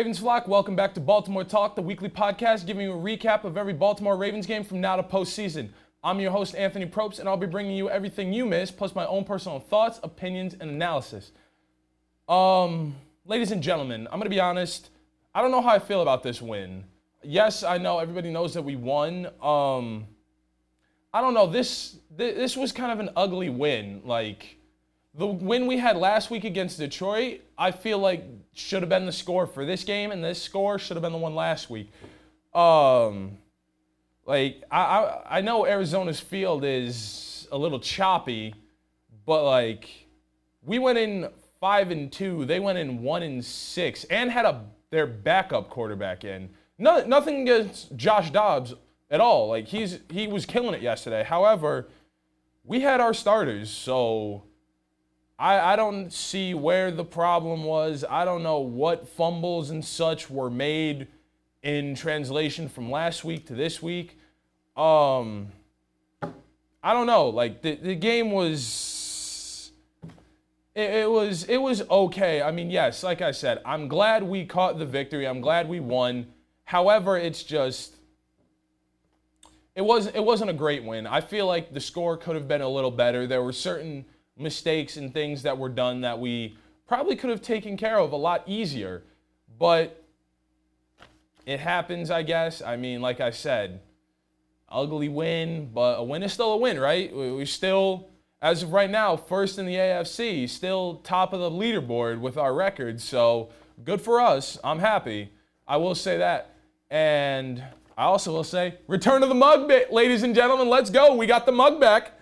Ravens flock. Welcome back to Baltimore Talk, the weekly podcast giving you a recap of every Baltimore Ravens game from now to postseason. I'm your host, Anthony Probst, and I'll be bringing you everything you missed, plus my own personal thoughts, opinions, and analysis. Um, ladies and gentlemen, I'm gonna be honest. I don't know how I feel about this win. Yes, I know everybody knows that we won. Um, I don't know. This this was kind of an ugly win. Like the win we had last week against Detroit, I feel like should have been the score for this game, and this score should have been the one last week. Um, like I, I I know Arizona's field is a little choppy, but like we went in five and two, they went in one and six, and had a their backup quarterback in. No, nothing against Josh Dobbs at all. Like he's he was killing it yesterday. However, we had our starters, so I, I don't see where the problem was. I don't know what fumbles and such were made in translation from last week to this week. Um, I don't know. Like the, the game was it, it was it was okay. I mean, yes, like I said, I'm glad we caught the victory. I'm glad we won. However, it's just it wasn't it wasn't a great win. I feel like the score could have been a little better. There were certain mistakes and things that were done that we probably could have taken care of a lot easier. But it happens, I guess. I mean, like I said, ugly win, but a win is still a win, right? We're still, as of right now, first in the AFC, still top of the leaderboard with our record. So good for us. I'm happy. I will say that. And I also will say, return to the mug ladies and gentlemen. Let's go. We got the mug back.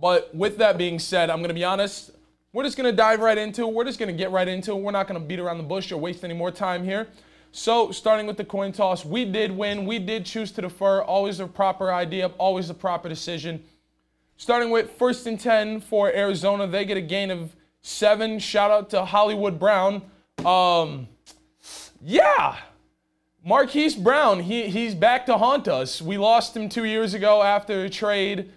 But with that being said, I'm going to be honest. We're just going to dive right into it. We're just going to get right into it. We're not going to beat around the bush or waste any more time here. So, starting with the coin toss, we did win. We did choose to defer. Always a proper idea, always a proper decision. Starting with first and 10 for Arizona, they get a gain of seven. Shout out to Hollywood Brown. Um, yeah, Marquise Brown, he, he's back to haunt us. We lost him two years ago after a trade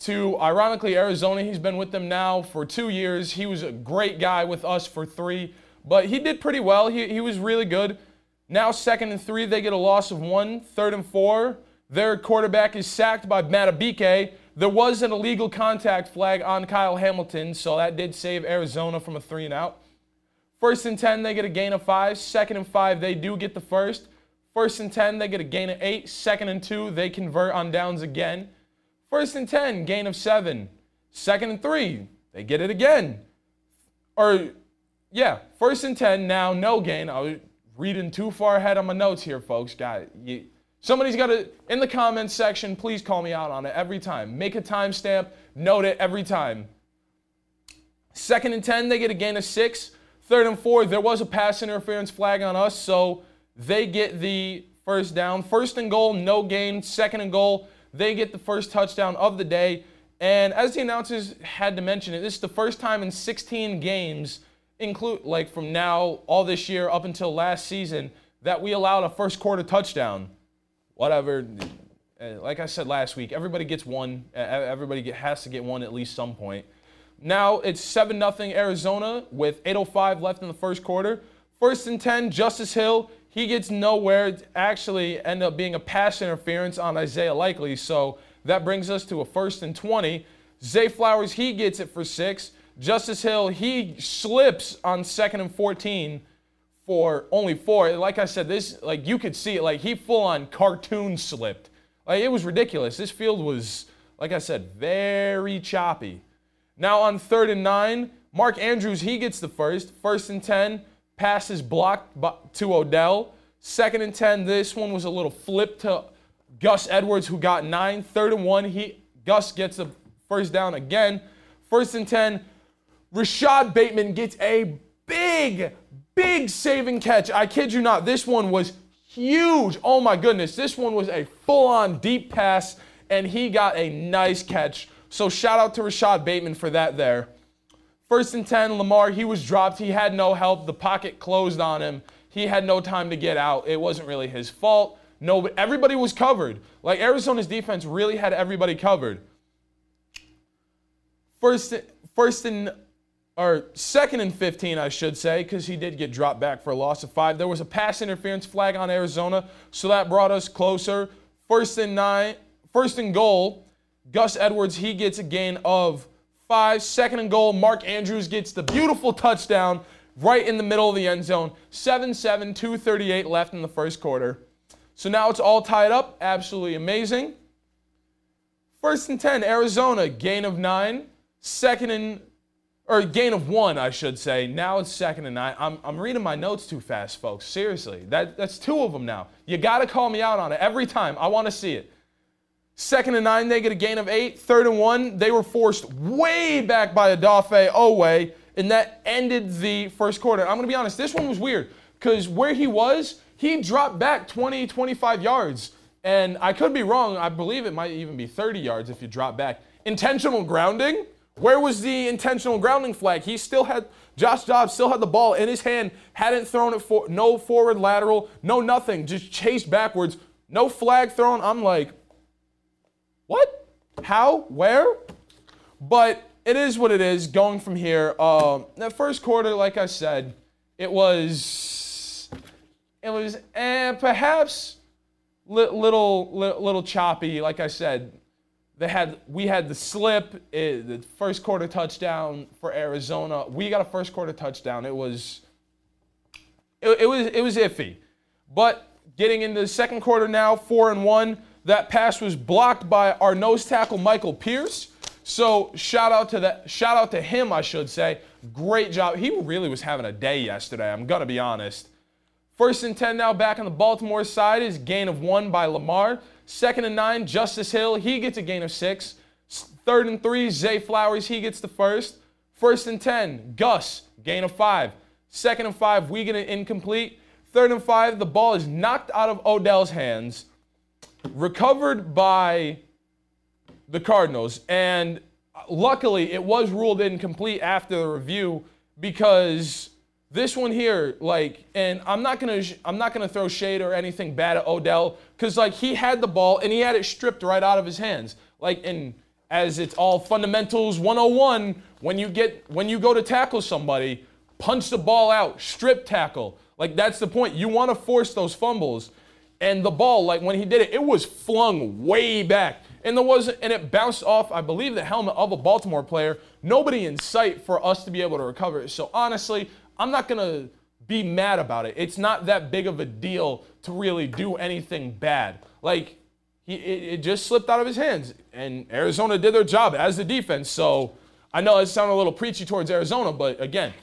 to, ironically, Arizona. He's been with them now for two years. He was a great guy with us for three, but he did pretty well. He, he was really good. Now, second and three, they get a loss of one. Third and four, their quarterback is sacked by Madubuike. There was an illegal contact flag on Kyle Hamilton, so that did save Arizona from a three and out. First and 10, they get a gain of five. Second and five, they do get the first. First and 10, they get a gain of eight. Second and two, they convert on downs again. First and 10, gain of seven. Second and three, they get it again. Or, yeah, first and 10, now no gain. I was reading too far ahead on my notes here, folks. Got you, Somebody's got to, in the comments section, please call me out on it every time. Make a timestamp, note it every time. Second and 10, they get a gain of six. Third and four, there was a pass interference flag on us, so they get the first down. First and goal, no gain. Second and goal, they get the first touchdown of the day. And as the announcers had to mention it, this is the first time in 16 games, include like from now all this year up until last season, that we allowed a first quarter touchdown. Whatever. Uh, like I said last week, everybody gets one. Everybody has to get one at least some point. Now it's 7 0 Arizona with 8.05 left in the first quarter. First and 10, Justice Hill he gets nowhere. Actually end up being a pass interference on Isaiah Likely. So that brings us to a first and 20. Zay Flowers, he gets it for six. Justice Hill, he slips on second and 14 for only four. Like I said, this, like you could see it, like he full on cartoon slipped. Like it was ridiculous. This field was, like I said, very choppy. Now on third and nine, Mark Andrews, he gets the first. First and 10. Passes blocked to Odell. Second and 10. This one was a little flip to Gus Edwards, who got nine. Third and one. He Gus gets the first down again. First and 10. Rashod Bateman gets a big, big saving catch. I kid you not. This one was huge. Oh my goodness. This one was a full on deep pass, and he got a nice catch. So shout out to Rashod Bateman for that there. First and 10, Lamar, he was dropped. He had no help. The pocket closed on him. He had no time to get out. It wasn't really his fault. No, everybody was covered. Like Arizona's defense really had everybody covered. First, first and or second and 15, I should say, because he did get dropped back for a loss of five. There was a pass interference flag on Arizona, so that brought us closer. First and nine, first and goal. Gus Edwards, he gets a gain of five. Second and goal, Mark Andrews gets the beautiful touchdown right in the middle of the end zone. 7 7, 238 left in the first quarter. So now it's all tied up. Absolutely amazing. First and 10, Arizona, gain of nine. Second and, or gain of one, I should say. Now it's second and nine. I'm, I'm reading my notes too fast, folks. Seriously. That, that's two of them now. You got to call me out on it every time. I want to see it. Second and nine, they get a gain of eight. Third and one, they were forced way back by Odafe Oweh, and that ended the first quarter. I'm going to be honest, this one was weird because where he was, he dropped back 20, 25 yards. And I could be wrong. I believe it might even be 30 yards if you drop back. Intentional grounding? Where was the intentional grounding flag? He still had, Josh Dobbs still had the ball in his hand, hadn't thrown it for, no forward lateral, no nothing, just chased backwards, no flag thrown. I'm like, what? How? Where? But it is what it is. Going from here, uh, the first quarter, like I said, it was, it was, and eh, perhaps little, little, little choppy. Like I said, they had we had the slip, it, the first quarter touchdown for Arizona. We got a first quarter touchdown. It was, it, it was, it was iffy, but getting into the second quarter now, four and one. That pass was blocked by our nose tackle Michael Pierce. So shout out to that. Shout out to him, I should say. Great job. He really was having a day yesterday. I'm gonna be honest. First and ten now back on the Baltimore side is gain of one by Lamar. Second and nine, Justice Hill. He gets a gain of six. Third and three, Zay Flowers. He gets the first. First and ten, Gus. Gain of five. Second and five, we get an incomplete. Third and five, the ball is knocked out of Odell's hands recovered by the Cardinals. And luckily, it was ruled incomplete after the review because this one here, like, and I'm not gonna, I'm not gonna throw shade or anything bad at Odell because like he had the ball and he had it stripped right out of his hands. Like, and as it's all fundamentals 101, when you get, when you go to tackle somebody, punch the ball out, strip tackle. Like that's the point. You want to force those fumbles. And the ball, like when he did it, it was flung way back. And there wasn't, and it bounced off, I believe, the helmet of a Baltimore player. Nobody in sight for us to be able to recover it. So honestly, I'm not gonna be mad about it. It's not that big of a deal to really do anything bad. Like he, it, it just slipped out of his hands, and Arizona did their job as the defense. So I know it sounded a little preachy towards Arizona, but again,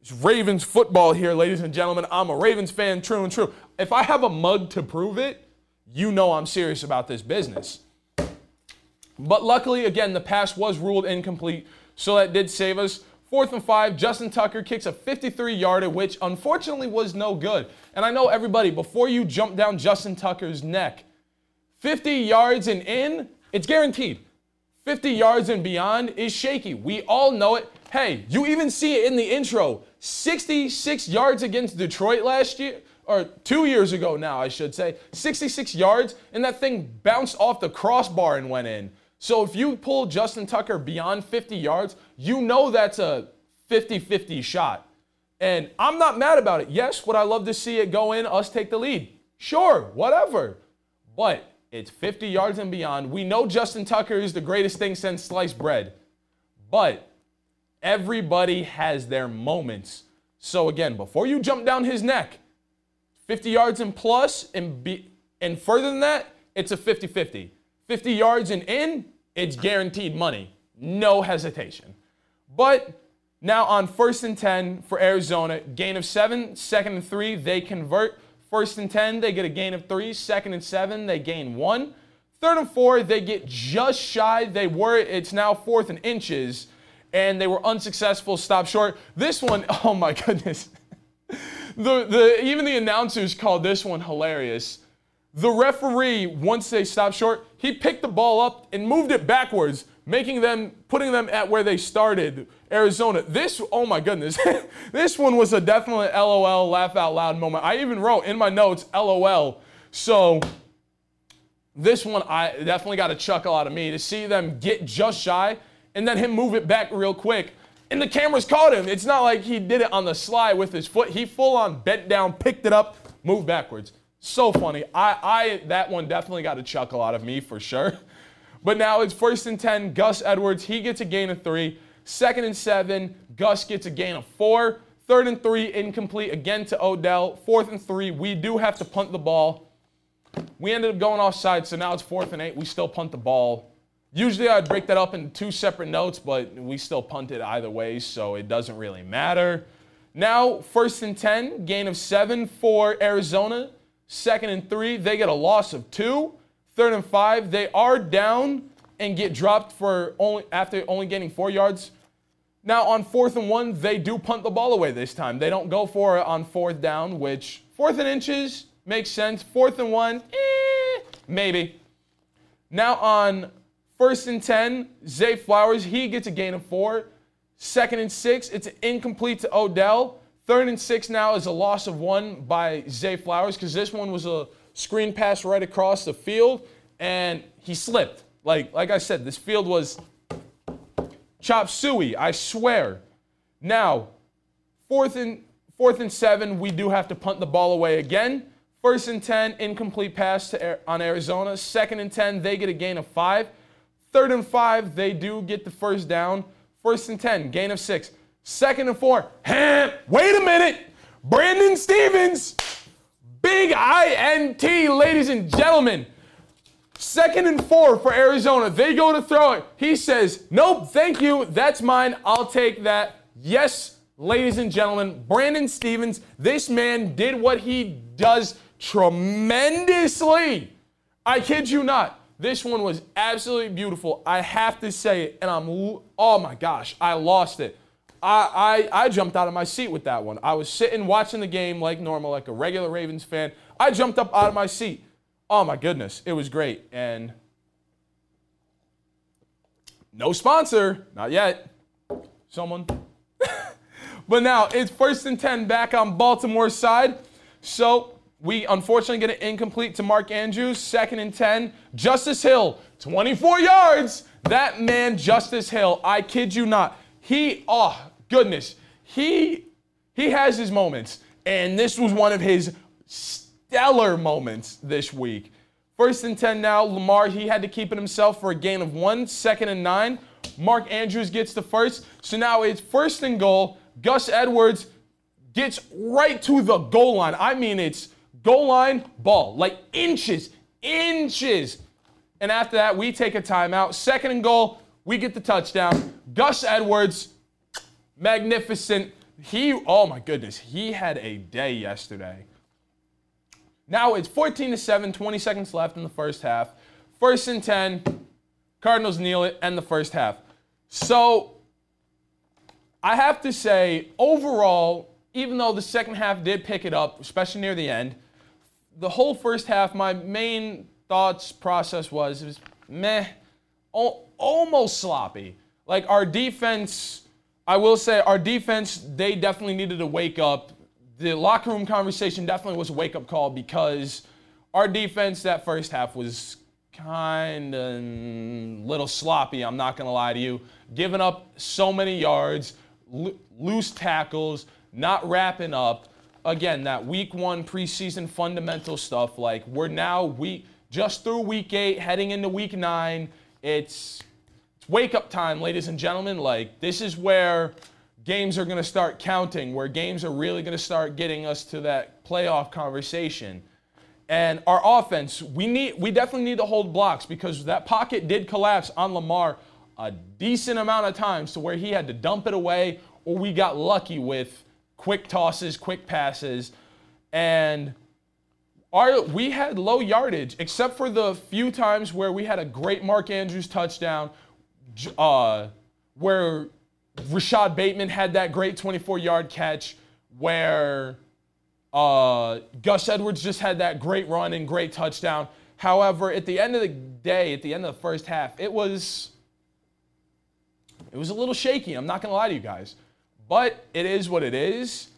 it's Ravens football here, ladies and gentlemen. I'm a Ravens fan, true and true. If I have a mug to prove it, you know I'm serious about this business. But luckily, again, the pass was ruled incomplete, so that did save us. Fourth and five, Justin Tucker kicks a 53 yarder, which unfortunately was no good. And I know everybody, before you jump down Justin Tucker's neck, 50 yards and in, it's guaranteed. 50 yards and beyond is shaky. We all know it. Hey, you even see it in the intro. 66 yards against Detroit last year, or two years ago now, I should say. 66 yards, and that thing bounced off the crossbar and went in. So if you pull Justin Tucker beyond 50 yards, you know that's a 50 50 shot. And I'm not mad about it. Yes, would I love to see it go in, us take the lead? Sure, whatever. But it's 50 yards and beyond. We know Justin Tucker is the greatest thing since sliced bread. But Everybody has their moments. So again, before you jump down his neck, 50 yards and plus and be and further than that, it's a 50-50. 50 yards and in, it's guaranteed money. No hesitation. But now on first and 10 for Arizona, gain of seven, second and three, they convert. First and 10, they get a gain of three. Second and seven, they gain one. Third and four, they get just shy. They were, it's now fourth and inches and they were unsuccessful, stop short. This one, oh my goodness. The, the, even the announcers called this one hilarious. The referee, once they stopped short, he picked the ball up and moved it backwards, making them, putting them at where they started, Arizona. This, oh my goodness, this one was a definite LOL, laugh out loud moment. I even wrote in my notes, LOL. So this one, I definitely got a chuckle out of me to see them get just shy and then him move it back real quick. And the cameras caught him. It's not like he did it on the sly with his foot. He full on bent down, picked it up, moved backwards. So funny. I, I that one definitely got a chuckle out of me for sure. But now it's first and 10. Gus Edwards, he gets a gain of three. Second and seven, Gus gets a gain of four. Third and three, incomplete again to Odell. Fourth and three, we do have to punt the ball. We ended up going offside, so now it's fourth and eight. We still punt the ball. Usually I'd break that up into two separate notes, but we still punted either way, so it doesn't really matter. Now, first and 10, gain of seven for Arizona. Second and three, they get a loss of two. Third and five, they are down and get dropped for only after only gaining four yards. Now on fourth and one, they do punt the ball away this time. They don't go for it on fourth down, which fourth and inches makes sense. Fourth and one, eh, maybe. Now on first and 10, Zay Flowers, he gets a gain of four. Second and six, it's incomplete to Odell. Third and six now is a loss of one by Zay Flowers because this one was a screen pass right across the field and he slipped. Like, like I said, this field was chop suey, I swear. Now, fourth and fourth and seven, we do have to punt the ball away again. First and 10, incomplete pass to, on Arizona. Second and 10, they get a gain of five. Third and five, they do get the first down. First and 10, gain of six. Second and four. Wait a minute. Brandon Stephens, big INT, ladies and gentlemen. Second and four for Arizona. They go to throw it. He says, Nope, thank you. That's mine. I'll take that. Yes, ladies and gentlemen, Brandon Stephens, this man did what he does tremendously. I kid you not. This one was absolutely beautiful. I have to say it, and I'm, oh my gosh, I lost it. I, I, I jumped out of my seat with that one. I was sitting watching the game like normal, like a regular Ravens fan. I jumped up out of my seat. Oh my goodness, it was great. And no sponsor, not yet. Someone. but now it's first and 10 back on Baltimore's side. So we unfortunately get an incomplete to Mark Andrews. Second and 10. Justice Hill, 24 yards. That man, Justice Hill, I kid you not. He, oh, goodness. He he has his moments. And this was one of his stellar moments this week. First and 10 now. Lamar, he had to keep it himself for a gain of one. Second and nine. Mark Andrews gets the first. So now it's first and goal. Gus Edwards gets right to the goal line. I mean, it's goal line ball, like inches, inches. And after that, we take a timeout. Second and goal, we get the touchdown. Gus Edwards, magnificent. He, oh my goodness, he had a day yesterday. Now it's 14 to 7, 20 seconds left in the first half. First and 10, Cardinals kneel it, and the first half. So I have to say, overall, even though the second half did pick it up, especially near the end, the whole first half, my main thoughts process was it was meh, almost sloppy. Like our defense, I will say our defense, they definitely needed to wake up. The locker room conversation definitely was a wake up call because our defense that first half was kind of little sloppy. I'm not gonna lie to you, giving up so many yards, lo- loose tackles, not wrapping up again, that week one preseason fundamental stuff, like we're now week just through week eight, heading into week nine. It's, it's wake up time, ladies and gentlemen. Like this is where games are going to start counting, where games are really going to start getting us to that playoff conversation. And our offense, we need we definitely need to hold blocks because that pocket did collapse on Lamar a decent amount of times to where he had to dump it away or we got lucky with quick tosses, quick passes, and our, we had low yardage, except for the few times where we had a great Mark Andrews touchdown, uh, where Rashod Bateman had that great 24 yard catch, where uh, Gus Edwards just had that great run and great touchdown. However, at the end of the day, at the end of the first half, it was it was a little shaky. I'm not gonna lie to you guys. But it is what it is.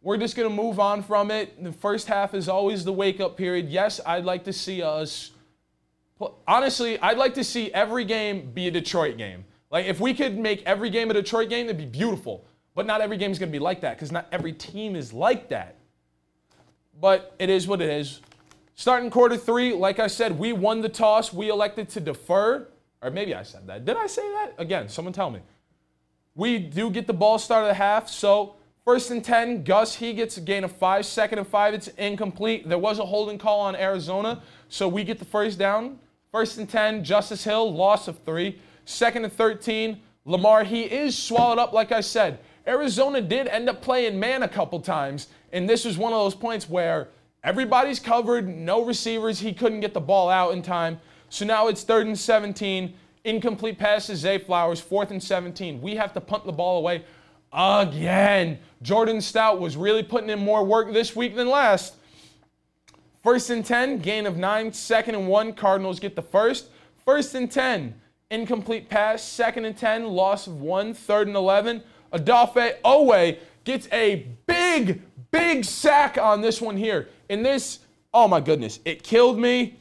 We're just going to move on from it. The first half is always the wake up period. Yes, I'd like to see us. Honestly, I'd like to see every game be a Detroit game. Like, if we could make every game a Detroit game, it'd be beautiful. But not every game is going to be like that because not every team is like that. But it is what it is. Starting quarter three, like I said, we won the toss. We elected to defer. Or maybe I said that. Did I say that? Again, someone tell me. We do get the ball start of the half. So first and 10, Gus, he gets a gain of five. Second and five, it's incomplete. There was a holding call on Arizona. So we get the first down. First and 10, Justice Hill, loss of three. Second and 13, Lamar, he is swallowed up, like I said. Arizona did end up playing man a couple times, and this was one of those points where everybody's covered, no receivers, he couldn't get the ball out in time. So now it's third and 17. Incomplete passes, Zay Flowers, fourth and 17. We have to punt the ball away again. Jordan Stout was really putting in more work this week than last. First and 10, gain of nine. Second and one, Cardinals get the first. First and 10, incomplete pass. Second and 10, loss of one. Third and 11, Odafe Oweh gets a big, big sack on this one here. And this, oh my goodness, it killed me.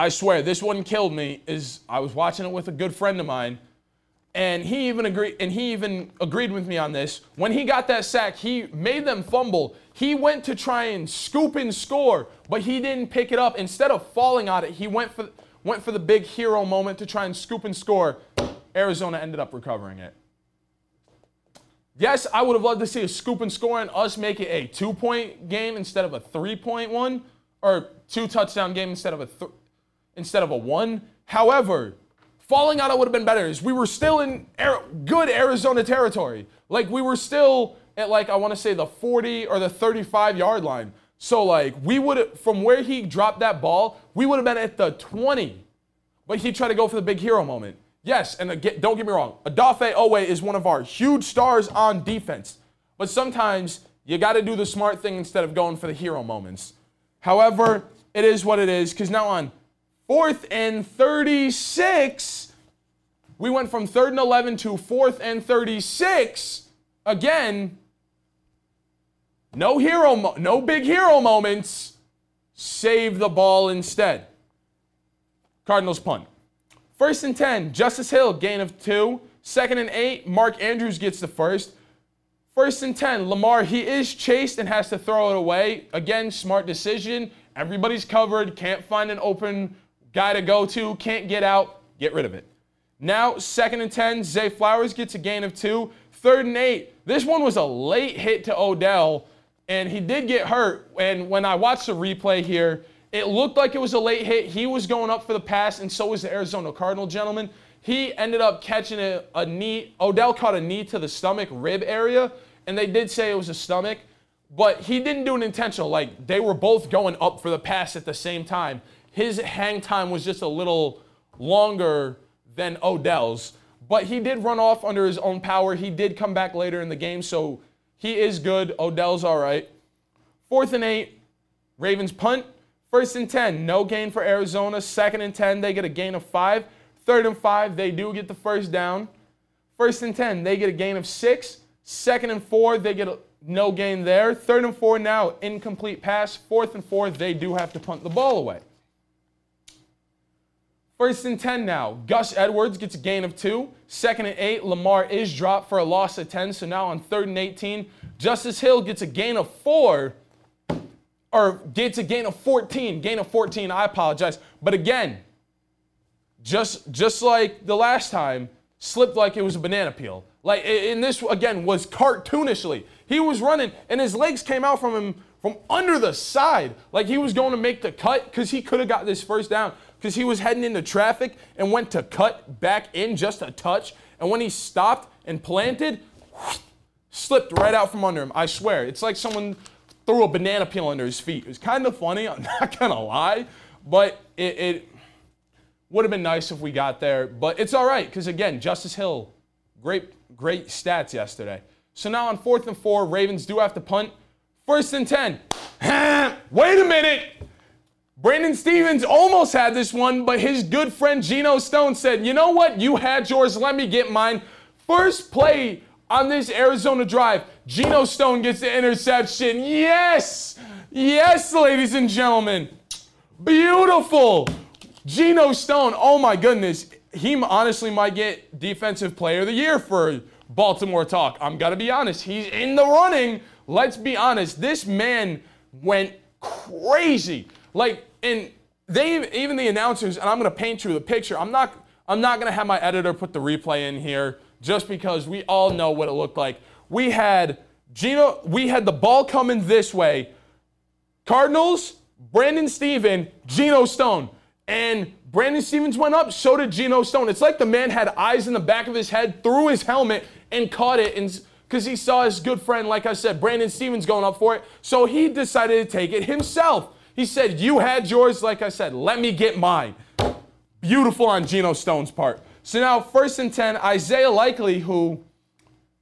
I swear, this one killed me. Is I was watching it with a good friend of mine, and he even agreed. And he even agreed with me on this. When he got that sack, he made them fumble. He went to try and scoop and score, but he didn't pick it up. Instead of falling on it, he went for went for the big hero moment to try and scoop and score. Arizona ended up recovering it. Yes, I would have loved to see a scoop and score and us make it a two point game instead of a three point one, or two touchdown game instead of a th- instead of a one. However, falling out would have been better. Is we were still in good Arizona territory. Like we were still at like I want to say the 40 or the 35 yard line. So like we would from where he dropped that ball, we would have been at the 20. But he tried to go for the big hero moment. Yes, and again, don't get me wrong. Odafe Oweh is one of our huge stars on defense. But sometimes you got to do the smart thing instead of going for the hero moments. However, it is what it is because now on fourth and 36, we went from third and 11 to fourth and 36. Again, no hero, mo- no big hero moments. Save the ball instead. Cardinals punt. First and 10, Justice Hill, gain of two. Second and eight, Mark Andrews gets the first. First and 10, Lamar, he is chased and has to throw it away. Again, smart decision. Everybody's covered, can't find an open guy to go to, can't get out, get rid of it. Now, second and 10, Zay Flowers gets a gain of two. Third and eight, this one was a late hit to Odell, and he did get hurt. And when I watched the replay here, it looked like it was a late hit. He was going up for the pass, and so was the Arizona Cardinal gentleman. He ended up catching a, a knee. Odell caught a knee to the stomach rib area, and they did say it was a stomach, but he didn't do an intentional. Like they were both going up for the pass at the same time. His hang time was just a little longer than Odell's, but he did run off under his own power. He did come back later in the game, so he is good. Odell's all right. Fourth and eight, Ravens punt. First and 10, no gain for Arizona. Second and 10, they get a gain of five. Third and five, they do get the first down. First and 10, they get a gain of six. Second and four, they get a, no gain there. Third and four now, incomplete pass. Fourth and four, they do have to punt the ball away. First and 10 now. Gus Edwards gets a gain of two. Second and eight, Lamar is dropped for a loss of 10. So now on third and 18, Justice Hill gets a gain of four or gets a gain of 14. Gain of 14, I apologize. But again, just just like the last time, slipped like it was a banana peel. Like in this again was cartoonishly. He was running and his legs came out from him from under the side. Like he was going to make the cut because he could have got this first down because he was heading into traffic and went to cut back in just a touch. And when he stopped and planted, slipped right out from under him. I swear. It's like someone threw a banana peel under his feet. It was kind of funny, I'm not gonna lie, but it, it would have been nice if we got there. But it's all right, because again, Justice Hill, great, great stats yesterday. So now on fourth and four, Ravens do have to punt. First and 10. Wait a minute. Brandon Stephens almost had this one, but his good friend Geno Stone said, You know what? You had yours. Let me get mine. First play on this Arizona drive. Geno Stone gets the interception. Yes! Yes, ladies and gentlemen. Beautiful. Geno Stone, oh my goodness. he honestly might get defensive player of the year for Baltimore talk. I'm going to be honest. He's in the running. Let's be honest. This man went crazy. Like, and they even the announcers, and I'm going to paint you the picture. I'm not I'm not going to have my editor put the replay in here just because we all know what it looked like. We had Geno, we had the ball coming this way. Cardinals, Brandon Stephen, Geno Stone. And Brandon Stephens went up, so did Geno Stone. It's like the man had eyes in the back of his head, threw his helmet, and caught it. And because he saw his good friend, like I said, Brandon Stephens going up for it. So he decided to take it himself. He said, You had yours, like I said, let me get mine. Beautiful on Geno Stone's part. So now, first and 10, Isaiah Likely, who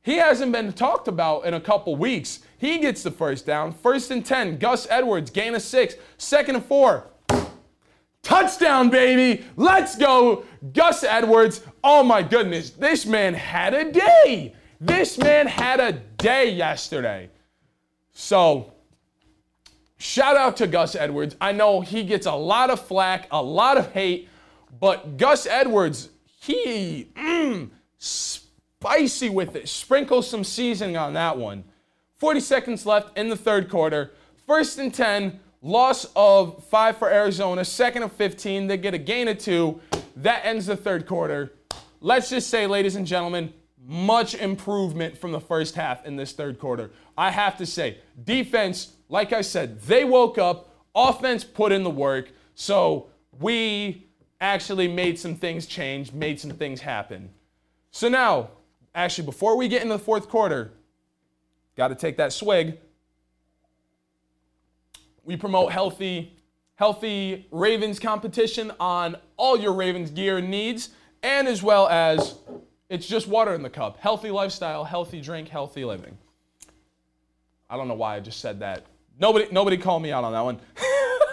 he hasn't been talked about in a couple weeks. He gets the first down. First and 10, Gus Edwards, gain of six. Second and four, touchdown, baby. Let's go. Gus Edwards. Oh my goodness, this man had a day. This man had a day yesterday. So, shout out to Gus Edwards. I know he gets a lot of flack, a lot of hate, but Gus Edwards, he, mm, spicy with it. Sprinkle some seasoning on that one. 40 seconds left in the third quarter. First and 10, loss of five for Arizona. Second of 15, they get a gain of two. That ends the third quarter. Let's just say, ladies and gentlemen, much improvement from the first half in this third quarter. I have to say, defense, like I said, they woke up, offense put in the work. So we actually made some things change, made some things happen. So now, actually, before we get into the fourth quarter, got to take that swig. We promote healthy, healthy Ravens competition on all your Ravens gear needs, and as well as it's just water in the cup. Healthy lifestyle, healthy drink, healthy living. I don't know why I just said that. Nobody, nobody called me out on that one.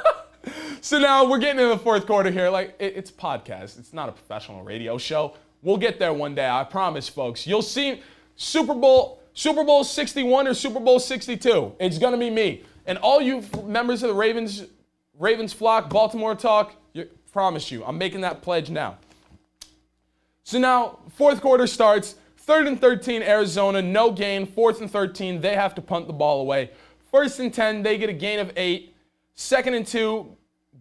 so now we're getting into the fourth quarter here. Like it, it's podcast. It's not a professional radio show. We'll get there one day. I promise, folks. You'll see Super Bowl, Super Bowl 61 or Super Bowl 62. It's gonna be me. And all you members of the Ravens, Ravens flock, Baltimore talk, you, promise you, I'm making that pledge now. So now, fourth quarter starts. Third and 13, Arizona, no gain. Fourth and 13, they have to punt the ball away. First and 10, they get a gain of eight. Second and two,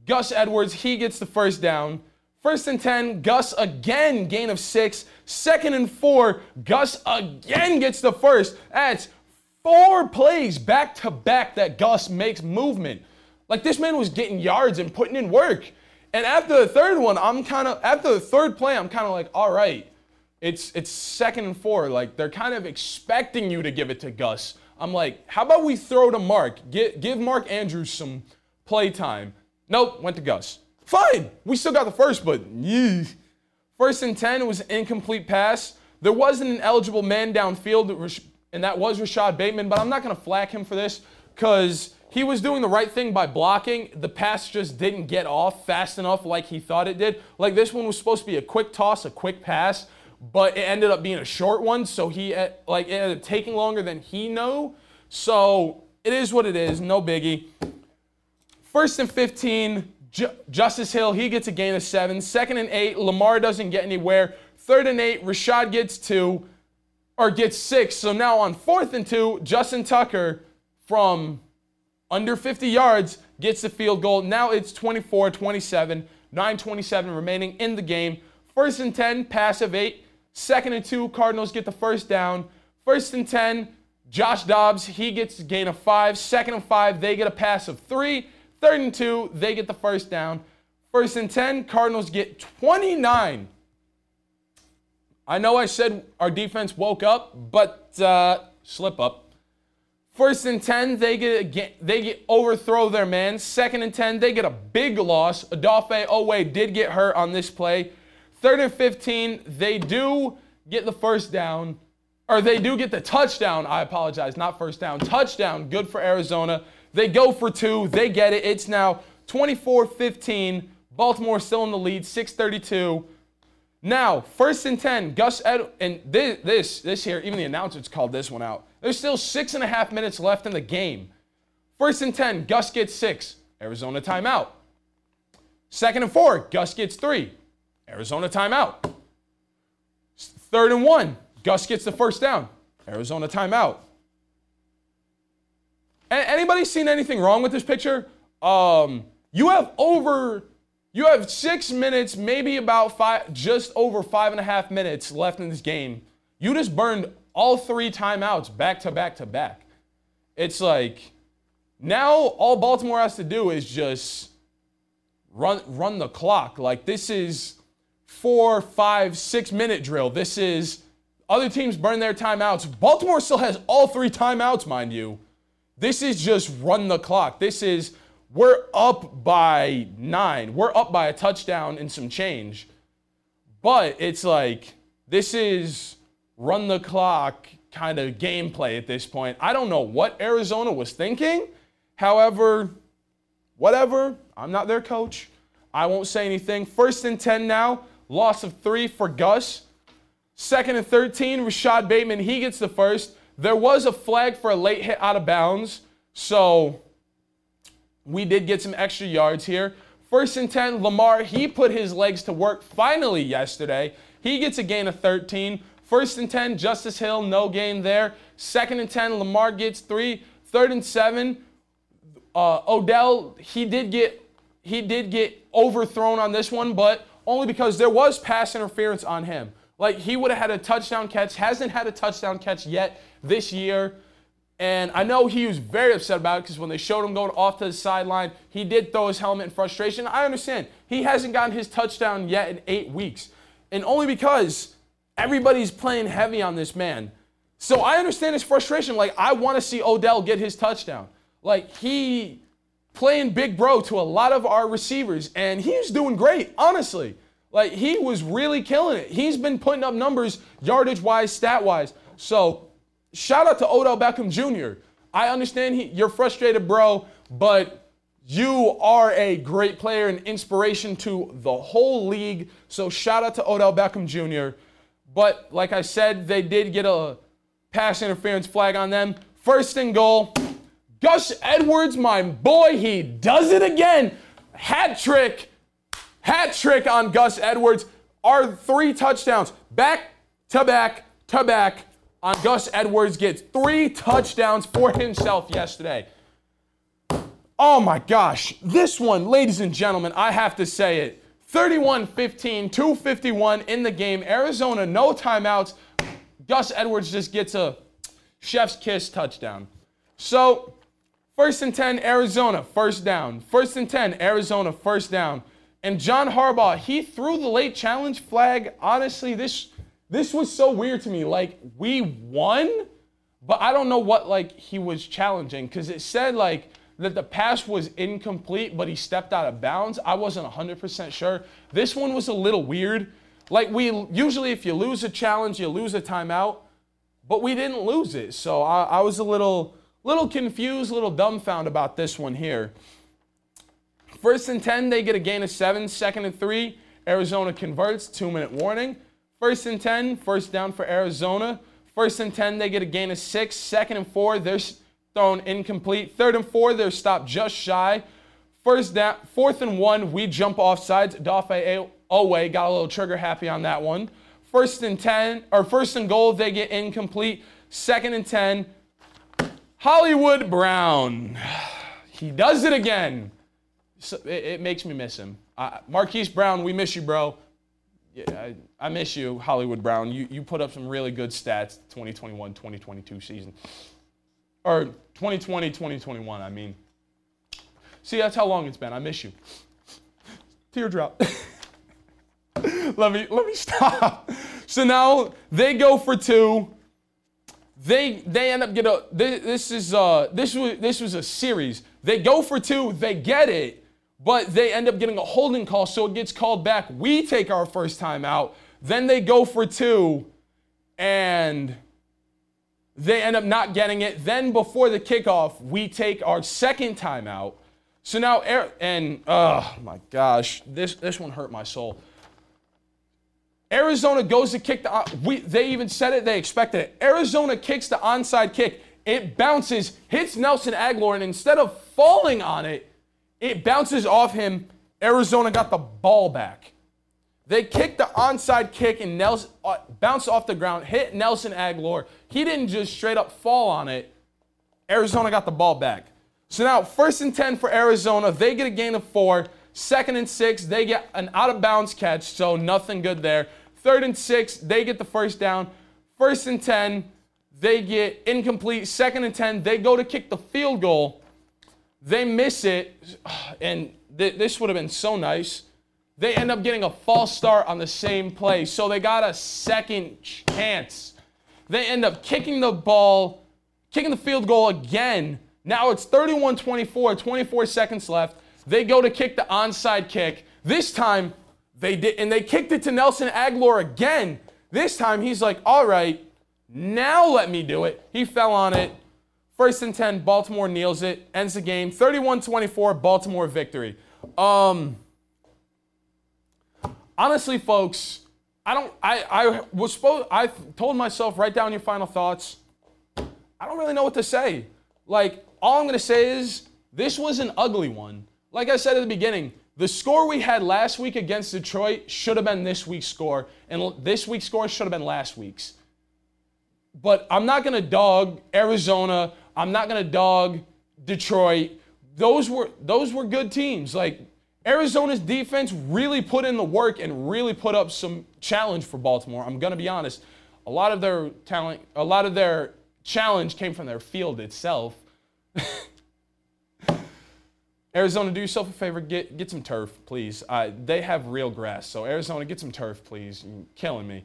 Gus Edwards, he gets the first down. First and 10, Gus again, gain of six. Second and four, Gus again gets the first. That's four plays back to back that Gus makes movement. Like this man was getting yards and putting in work. And after the third one, I'm kind of, after the third play, I'm kind of like, all right, it's, it's second and four. Like they're kind of expecting you to give it to Gus. I'm like, how about we throw to Mark? Get, give Mark Andrews some play time. Nope, went to Gus. Fine. We still got the first, but yeah. First and 10, was an incomplete pass. There wasn't an eligible man downfield, and that was Rashod Bateman, but I'm not going to flack him for this because he was doing the right thing by blocking. The pass just didn't get off fast enough like he thought it did. Like this one was supposed to be a quick toss, a quick pass, but it ended up being a short one. So he, eh, like, it ended up taking longer than he knew. So it is what it is. No biggie. First and 15, Justice Hill, he gets a gain of seven. Second and eight, Lamar doesn't get anywhere. Third and eight, Rashod gets two, or gets six. So now on fourth and two, Justin Tucker from under 50 yards gets the field goal. Now it's 24 27, 9.27 remaining in the game. First and 10, pass of eight. Second and two, Cardinals get the first down. First and 10, Josh Dobbs, he gets a gain of five. Second and five, they get a pass of three. Third and two, they get the first down. First and 10, Cardinals get 29. I know I said our defense woke up, but uh, slip up. First and 10, they get, they get overthrow their man. Second and 10, they get a big loss. Odafe Oweh did get hurt on this play. Third and 15, they do get the first down, or they do get the touchdown. I apologize, not first down. Touchdown, good for Arizona. They go for two. They get it. It's now 24 15. Baltimore still in the lead, 632. Now, first and 10, Gus Ed, and this, this, this here, even the announcers called this one out. There's still six and a half minutes left in the game. First and 10, Gus gets six. Arizona timeout. Second and four, Gus gets three. Arizona timeout. Third and one. Gus gets the first down. Arizona timeout. A- anybody seen anything wrong with this picture? Um, you have over, you have six minutes, maybe about five, just over five and a half minutes left in this game. You just burned all three timeouts back to back to back. It's like now all Baltimore has to do is just run run the clock. Like this is four, five, six minute drill. This is other teams burn their timeouts. Baltimore still has all three timeouts, mind you. This is just run the clock. This is we're up by nine. We're up by a touchdown and some change. But it's like this is run the clock kind of gameplay at this point. I don't know what Arizona was thinking. However, whatever. I'm not their coach. I won't say anything. First and 10 now. Loss of three for Gus. Second and 13, Rashod Bateman, he gets the first. There was a flag for a late hit out of bounds. So we did get some extra yards here. First and 10, Lamar, he put his legs to work finally yesterday. He gets a gain of 13. First and 10, Justice Hill, no gain there. Second and 10, Lamar gets three. Third and seven, uh, Odell, he did get he did get overthrown on this one, but only because there was pass interference on him. Like he would have had a touchdown catch, hasn't had a touchdown catch yet this year. And I know he was very upset about it because when they showed him going off to the sideline, he did throw his helmet in frustration. I understand. He hasn't gotten his touchdown yet in eight weeks. And only because everybody's playing heavy on this man. So I understand his frustration. Like, I want to see Odell get his touchdown. Like, he playing big bro to a lot of our receivers, and he's doing great, honestly. Like, he was really killing it. He's been putting up numbers yardage wise, stat wise. So, shout out to Odell Beckham Jr. I understand he, you're frustrated, bro, but you are a great player and inspiration to the whole league. So, shout out to Odell Beckham Jr. But, like I said, they did get a pass interference flag on them. First and goal. Gus Edwards, my boy, he does it again. Hat trick. Hat trick on Gus Edwards. Our three touchdowns. Back to back to back on Gus Edwards gets three touchdowns for himself yesterday. Oh my gosh. This one, ladies and gentlemen, I have to say it. 31 15, 251 in the game. Arizona, no timeouts. Gus Edwards just gets a chef's kiss touchdown. So, first and 10, Arizona, first down. First and 10, Arizona, first down. And John Harbaugh, he threw the late challenge flag. Honestly, this this was so weird to me. Like, we won, but I don't know what like he was challenging because it said like that the pass was incomplete, but he stepped out of bounds. I wasn't 100% sure. This one was a little weird. Like we usually, if you lose a challenge, you lose a timeout, but we didn't lose it. So I, I was a little, little confused, little dumbfounded about this one here. First and 10, they get a gain of seven. Second and three, Arizona converts, two minute warning. First and 10, first down for Arizona. First and 10, they get a gain of six. Second and four, they're thrown incomplete. Third and four, they're stopped just shy. First down, fourth and one, we jump off sides. Odafe Oweh got a little trigger happy on that one. First and 10, or first and goal, they get incomplete. Second and 10, Hollywood Brown. He does it again. So it, it, makes me miss him. Uh, Marquise Brown, we miss you, bro. Yeah, I, I, miss you, Hollywood Brown. You, you put up some really good stats 2021 2022 season. Or 2020 2021, I mean. See, that's how long it's been. I miss you. Teardrop. let me let me stop. So now they go for two. They they end up get a this, this is uh this was this was a series. They go for two, they get it, but they end up getting a holding call, so it gets called back. We take our first time out. Then they go for two, and they end up not getting it. Then before the kickoff, we take our second time out. So now, and oh my gosh, this this one hurt my soul. Arizona goes to kick the. We, they even said it. They expected it. Arizona kicks the onside kick. It bounces, hits Nelson Agholor, and instead of falling on it, it bounces off him. Arizona got the ball back. They kicked the onside kick and Nelson uh, bounced off the ground, hit Nelson Agholor. He didn't just straight up fall on it. Arizona got the ball back. So now, first and 10 for Arizona. They get a gain of four. Second and six, they get an out of bounds catch, so nothing good there. Third and six, they get the first down. First and 10, they get incomplete. Second and 10, they go to kick the field goal. They miss it, and th- this would have been so nice. They end up getting a false start on the same play, so they got a second chance. They end up kicking the ball, kicking the field goal again. Now it's 31 24, 24 seconds left. They go to kick the onside kick. This time, they did, and they kicked it to Nelson Agholor again. This time, he's like, all right, now let me do it. He fell on it. First and 10, Baltimore kneels it, ends the game. 31 24, Baltimore victory. Um, honestly, folks, I don't, I, I was supposed, I told myself, write down your final thoughts. I don't really know what to say. Like, all I'm going to say is this was an ugly one. Like I said at the beginning, the score we had last week against Detroit should have been this week's score, and this week's score should have been last week's. But I'm not going to dog Arizona. I'm not going to dog Detroit. Those were those were good teams. Like Arizona's defense really put in the work and really put up some challenge for Baltimore. I'm going to be honest. A lot of their talent, a lot of their challenge came from their field itself. Arizona, do yourself a favor, get, get some turf, please. Uh, they have real grass, so Arizona, get some turf, please. You're killing me.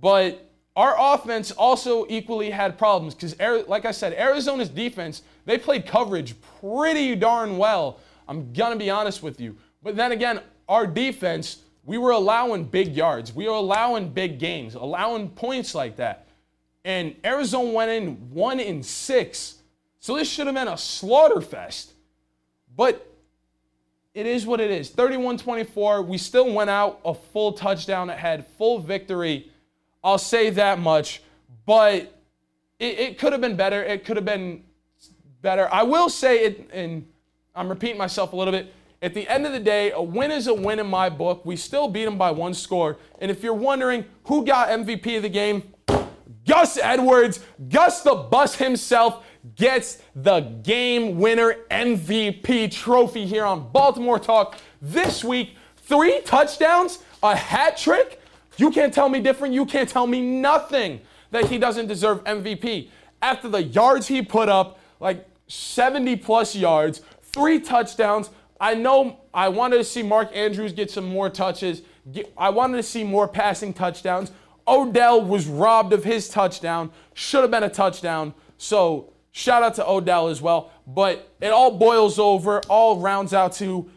But our offense also equally had problems because, like I said, Arizona's defense, they played coverage pretty darn well. I'm to be honest with you. But then again, our defense, we were allowing big yards. We were allowing big games, allowing points like that. And Arizona went in one in six. So this should have been a slaughter fest. But it is what it is. 31 24. We still went out a full touchdown ahead, full victory. I'll say that much. But it, it could have been better. It could have been better. I will say it, and I'm repeating myself a little bit. At the end of the day, a win is a win in my book. We still beat them by one score. And if you're wondering who got MVP of the game, Gus Edwards, Gus the Bus himself gets the game winner MVP trophy here on Baltimore Talk this week. Three touchdowns, a hat trick. You can't tell me different. You can't tell me nothing that he doesn't deserve MVP. After the yards he put up, like 70 plus yards, three touchdowns. I know I wanted to see Mark Andrews get some more touches. I wanted to see more passing touchdowns. Odell was robbed of his touchdown. Should have been a touchdown. So Shout out to Odell as well. But it all boils over, all rounds out to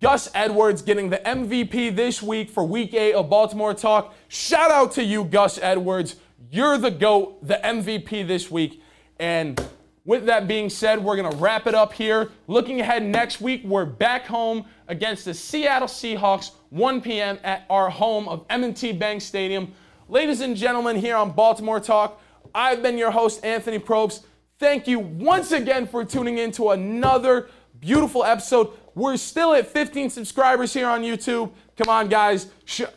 Gus Edwards getting the MVP this week for week eight of Baltimore Talk. Shout out to you, Gus Edwards. You're the GOAT, the MVP this week. And with that being said, we're going to wrap it up here. Looking ahead next week, we're back home against the Seattle Seahawks, 1 p.m. at our home of M&T Bank Stadium. Ladies and gentlemen, here on Baltimore Talk, I've been your host, Anthony Probst. Thank you once again for tuning in to another beautiful episode. We're still at 15 subscribers here on YouTube. Come on, guys.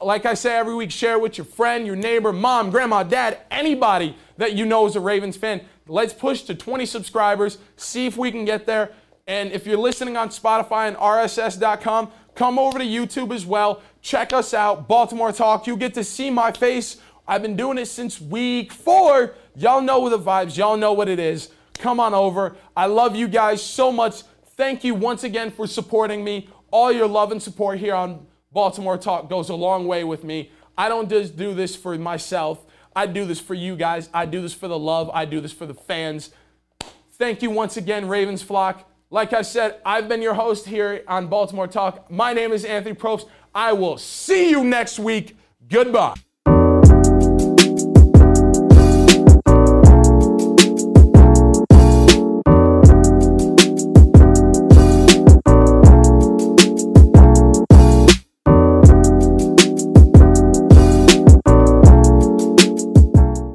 like I say every week, share with your friend, your neighbor, mom, grandma, dad, anybody that you know is a Ravens fan. Let's push to 20 subscribers, see if we can get there. And if you're listening on Spotify and RSS.com, come over to YouTube as well. Check us out, Baltimore Talk. You get to see my face. I've been doing it since week four. Y'all know the vibes. Y'all know what it is. Come on over. I love you guys so much. Thank you once again for supporting me. All your love and support here on Baltimore Talk goes a long way with me. I don't just do this for myself. I do this for you guys. I do this for the love. I do this for the fans. Thank you once again, Ravens flock. Like I said, I've been your host here on Baltimore Talk. My name is Anthony Probst. I will see you next week. Goodbye.